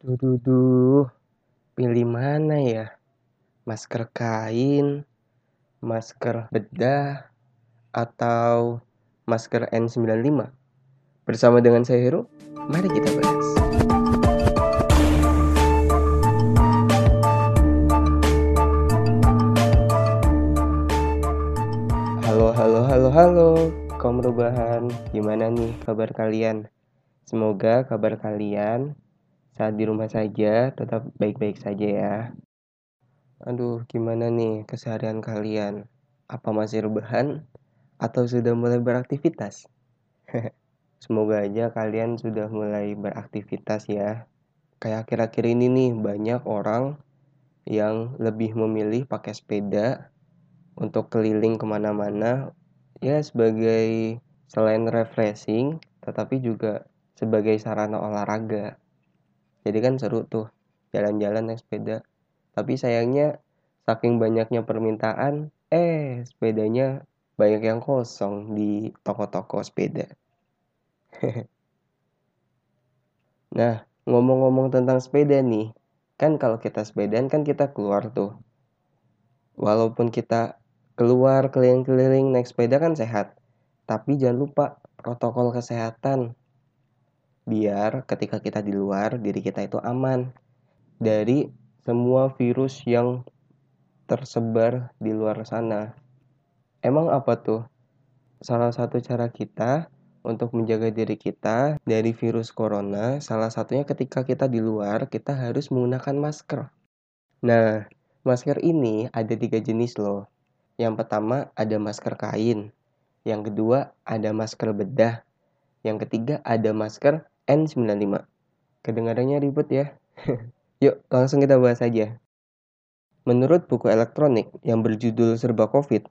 Duh duh duh, pilih mana ya? Masker kain, masker bedah, atau masker N95? Bersama dengan saya Heru, mari kita bahas. Halo, halo, halo, halo, kaum perubahan, gimana nih kabar kalian? Semoga kabar kalian saat di rumah saja tetap baik-baik saja ya. Aduh, gimana nih keseharian kalian? Apa masih rebahan atau sudah mulai beraktivitas? Semoga aja kalian sudah mulai beraktivitas ya. Kayak akhir-akhir ini nih banyak orang yang lebih memilih pakai sepeda untuk keliling ke mana-mana ya sebagai selain refreshing tetapi juga sebagai sarana olahraga jadi kan seru tuh jalan-jalan naik sepeda. Tapi sayangnya saking banyaknya permintaan eh sepedanya banyak yang kosong di toko-toko sepeda. Nah ngomong-ngomong tentang sepeda nih kan kalau kita sepedaan kan kita keluar tuh. Walaupun kita keluar keliling-keliling naik sepeda kan sehat. Tapi jangan lupa protokol kesehatan biar ketika kita di luar diri kita itu aman dari semua virus yang tersebar di luar sana. Emang apa tuh? Salah satu cara kita untuk menjaga diri kita dari virus corona salah satunya ketika kita di luar kita harus menggunakan masker. Nah masker ini ada tiga jenis loh. Yang pertama ada masker kain, yang kedua ada masker bedah, yang ketiga ada masker N95. Kedengarannya ribet ya? Yuk, langsung kita bahas aja. Menurut buku elektronik yang berjudul Serba Covid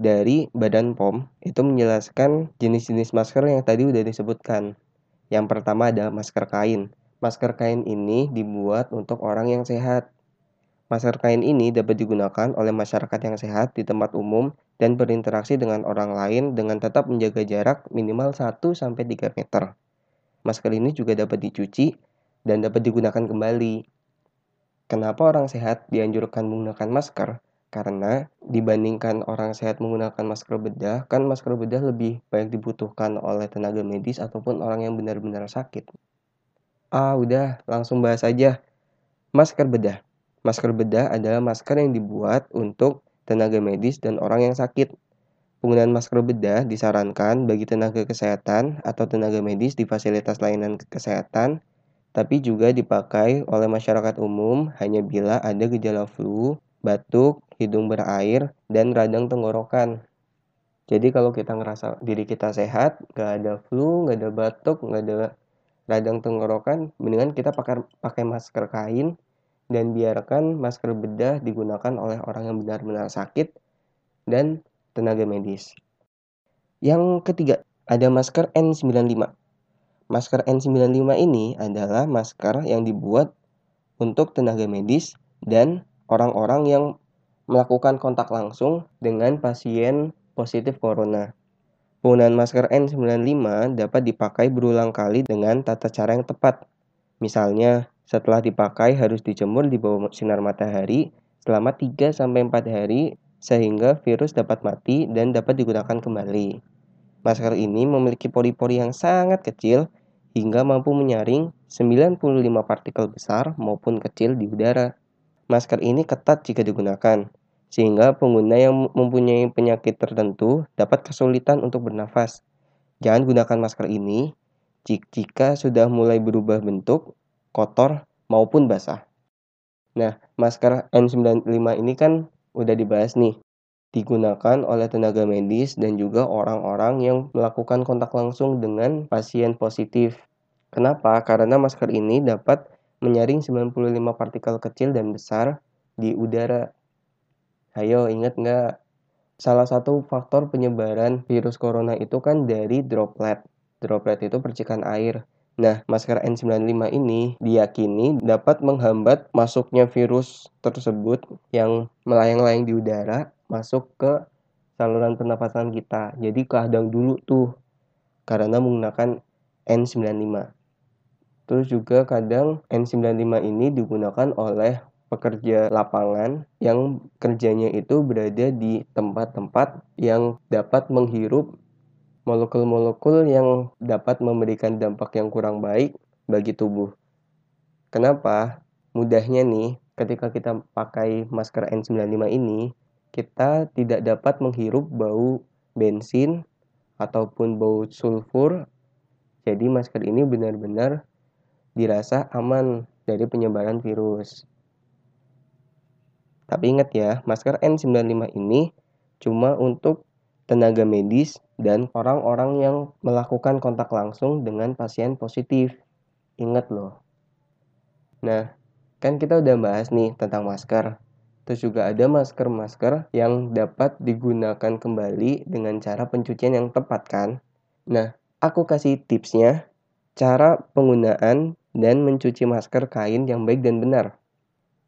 dari Badan POM itu menjelaskan jenis-jenis masker yang tadi udah disebutkan. Yang pertama ada masker kain. Masker kain ini dibuat untuk orang yang sehat Masker kain ini dapat digunakan oleh masyarakat yang sehat di tempat umum dan berinteraksi dengan orang lain dengan tetap menjaga jarak minimal 1-3 meter. Masker ini juga dapat dicuci dan dapat digunakan kembali. Kenapa orang sehat dianjurkan menggunakan masker? Karena dibandingkan orang sehat menggunakan masker bedah, kan masker bedah lebih banyak dibutuhkan oleh tenaga medis ataupun orang yang benar-benar sakit. Ah, udah, langsung bahas aja. Masker bedah. Masker bedah adalah masker yang dibuat untuk tenaga medis dan orang yang sakit. Penggunaan masker bedah disarankan bagi tenaga kesehatan atau tenaga medis di fasilitas layanan kesehatan, tapi juga dipakai oleh masyarakat umum hanya bila ada gejala flu, batuk, hidung berair, dan radang tenggorokan. Jadi kalau kita ngerasa diri kita sehat, gak ada flu, gak ada batuk, gak ada radang tenggorokan, mendingan kita pakai pakai masker kain dan biarkan masker bedah digunakan oleh orang yang benar-benar sakit dan tenaga medis. Yang ketiga, ada masker N95. Masker N95 ini adalah masker yang dibuat untuk tenaga medis dan orang-orang yang melakukan kontak langsung dengan pasien positif corona. Penggunaan masker N95 dapat dipakai berulang kali dengan tata cara yang tepat. Misalnya, setelah dipakai harus dijemur di bawah sinar matahari selama 3-4 hari sehingga virus dapat mati dan dapat digunakan kembali. Masker ini memiliki pori-pori yang sangat kecil hingga mampu menyaring 95 partikel besar maupun kecil di udara. Masker ini ketat jika digunakan, sehingga pengguna yang mempunyai penyakit tertentu dapat kesulitan untuk bernafas. Jangan gunakan masker ini jika sudah mulai berubah bentuk kotor maupun basah. Nah, masker N95 ini kan udah dibahas nih, digunakan oleh tenaga medis dan juga orang-orang yang melakukan kontak langsung dengan pasien positif. Kenapa? Karena masker ini dapat menyaring 95 partikel kecil dan besar di udara. Ayo, ingat nggak? Salah satu faktor penyebaran virus corona itu kan dari droplet. Droplet itu percikan air. Nah, masker N95 ini diyakini dapat menghambat masuknya virus tersebut yang melayang-layang di udara masuk ke saluran pernapasan kita. Jadi kehadang dulu tuh karena menggunakan N95. Terus juga kadang N95 ini digunakan oleh pekerja lapangan yang kerjanya itu berada di tempat-tempat yang dapat menghirup molekul-molekul yang dapat memberikan dampak yang kurang baik bagi tubuh. Kenapa? Mudahnya nih, ketika kita pakai masker N95 ini, kita tidak dapat menghirup bau bensin ataupun bau sulfur. Jadi masker ini benar-benar dirasa aman dari penyebaran virus. Tapi ingat ya, masker N95 ini cuma untuk tenaga medis dan orang-orang yang melakukan kontak langsung dengan pasien positif. Ingat loh. Nah, kan kita udah bahas nih tentang masker. Terus juga ada masker-masker yang dapat digunakan kembali dengan cara pencucian yang tepat kan. Nah, aku kasih tipsnya cara penggunaan dan mencuci masker kain yang baik dan benar.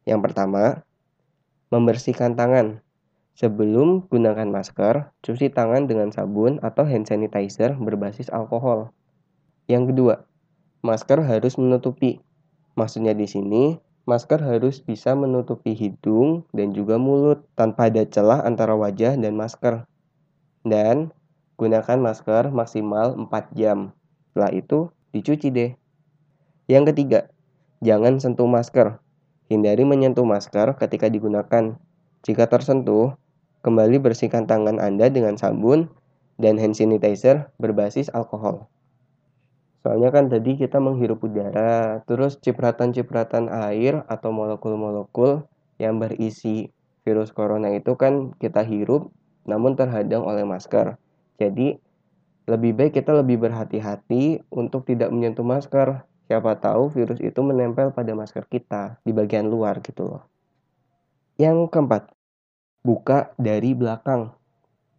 Yang pertama, membersihkan tangan. Sebelum gunakan masker, cuci tangan dengan sabun atau hand sanitizer berbasis alkohol. Yang kedua, masker harus menutupi. Maksudnya di sini, Masker harus bisa menutupi hidung dan juga mulut tanpa ada celah antara wajah dan masker. Dan gunakan masker maksimal 4 jam. Setelah itu dicuci deh. Yang ketiga, jangan sentuh masker. Hindari menyentuh masker ketika digunakan. Jika tersentuh, kembali bersihkan tangan Anda dengan sabun dan hand sanitizer berbasis alkohol. Soalnya kan tadi kita menghirup udara, terus cipratan-cipratan air atau molekul-molekul yang berisi virus corona itu kan kita hirup namun terhadang oleh masker. Jadi lebih baik kita lebih berhati-hati untuk tidak menyentuh masker. Siapa tahu virus itu menempel pada masker kita di bagian luar gitu loh. Yang keempat, buka dari belakang.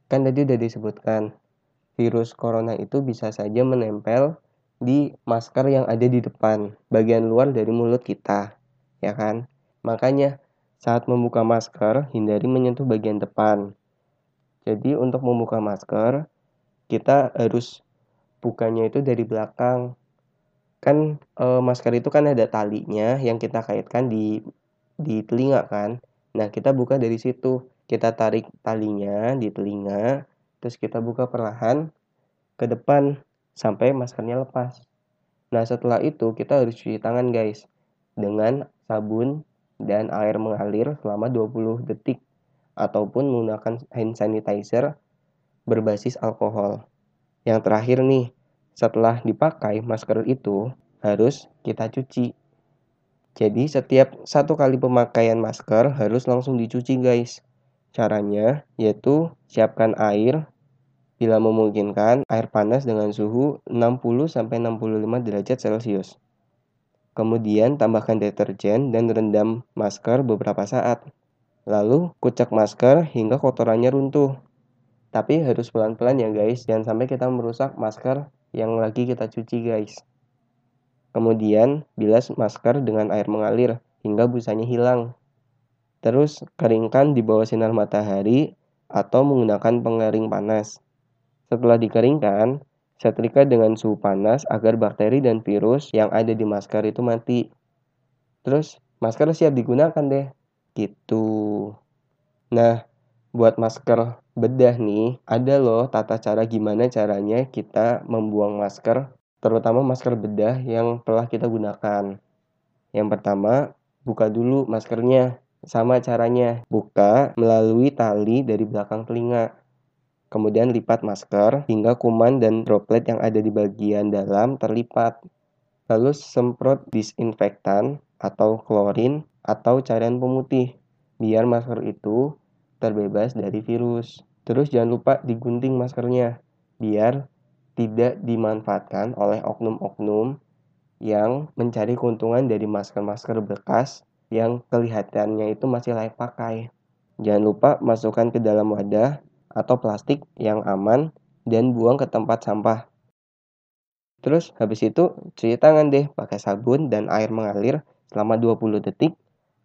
Kan tadi udah disebutkan, virus corona itu bisa saja menempel di masker yang ada di depan, bagian luar dari mulut kita, ya kan? Makanya saat membuka masker, hindari menyentuh bagian depan. Jadi untuk membuka masker, kita harus bukanya itu dari belakang. Kan e, masker itu kan ada talinya yang kita kaitkan di di telinga kan. Nah, kita buka dari situ. Kita tarik talinya di telinga, terus kita buka perlahan ke depan sampai maskernya lepas. Nah, setelah itu kita harus cuci tangan, guys, dengan sabun dan air mengalir selama 20 detik ataupun menggunakan hand sanitizer berbasis alkohol. Yang terakhir nih, setelah dipakai masker itu harus kita cuci. Jadi setiap satu kali pemakaian masker harus langsung dicuci guys. Caranya yaitu siapkan air Bila memungkinkan, air panas dengan suhu 60-65 derajat Celcius. Kemudian tambahkan deterjen dan rendam masker beberapa saat. Lalu kucek masker hingga kotorannya runtuh. Tapi harus pelan-pelan ya guys, jangan sampai kita merusak masker yang lagi kita cuci guys. Kemudian bilas masker dengan air mengalir hingga busanya hilang. Terus keringkan di bawah sinar matahari atau menggunakan pengering panas. Setelah dikeringkan, setrika dengan suhu panas agar bakteri dan virus yang ada di masker itu mati. Terus, masker siap digunakan deh. Gitu. Nah, buat masker bedah nih, ada loh tata cara gimana caranya kita membuang masker, terutama masker bedah yang telah kita gunakan. Yang pertama, buka dulu maskernya. Sama caranya, buka melalui tali dari belakang telinga. Kemudian lipat masker hingga kuman dan droplet yang ada di bagian dalam terlipat. Lalu semprot disinfektan atau klorin atau cairan pemutih biar masker itu terbebas dari virus. Terus jangan lupa digunting maskernya biar tidak dimanfaatkan oleh oknum-oknum yang mencari keuntungan dari masker-masker bekas yang kelihatannya itu masih layak pakai. Jangan lupa masukkan ke dalam wadah atau plastik yang aman dan buang ke tempat sampah. Terus habis itu cuci tangan deh pakai sabun dan air mengalir selama 20 detik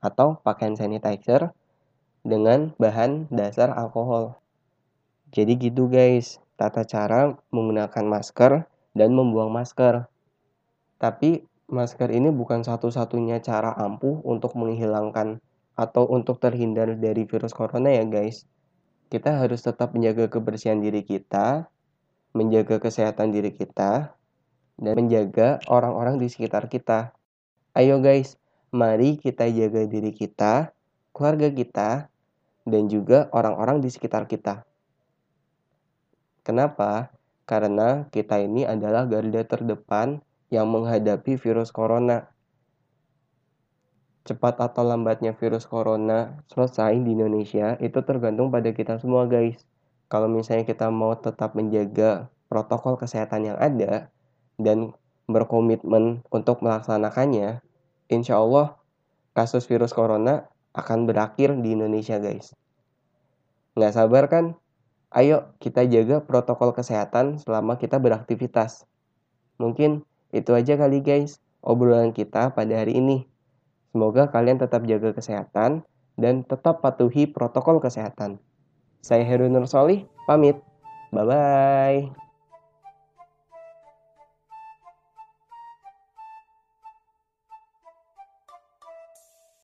atau pakai hand sanitizer dengan bahan dasar alkohol. Jadi gitu guys, tata cara menggunakan masker dan membuang masker. Tapi masker ini bukan satu-satunya cara ampuh untuk menghilangkan atau untuk terhindar dari virus corona ya guys. Kita harus tetap menjaga kebersihan diri kita, menjaga kesehatan diri kita, dan menjaga orang-orang di sekitar kita. Ayo guys, mari kita jaga diri kita, keluarga kita, dan juga orang-orang di sekitar kita. Kenapa? Karena kita ini adalah garda terdepan yang menghadapi virus corona. Cepat atau lambatnya virus corona selesai di Indonesia itu tergantung pada kita semua guys. Kalau misalnya kita mau tetap menjaga protokol kesehatan yang ada dan berkomitmen untuk melaksanakannya, insya Allah kasus virus corona akan berakhir di Indonesia guys. Nggak sabar kan? Ayo kita jaga protokol kesehatan selama kita beraktivitas. Mungkin itu aja kali guys obrolan kita pada hari ini. Semoga kalian tetap jaga kesehatan dan tetap patuhi protokol kesehatan. Saya Heru Nur Solih, pamit. Bye-bye.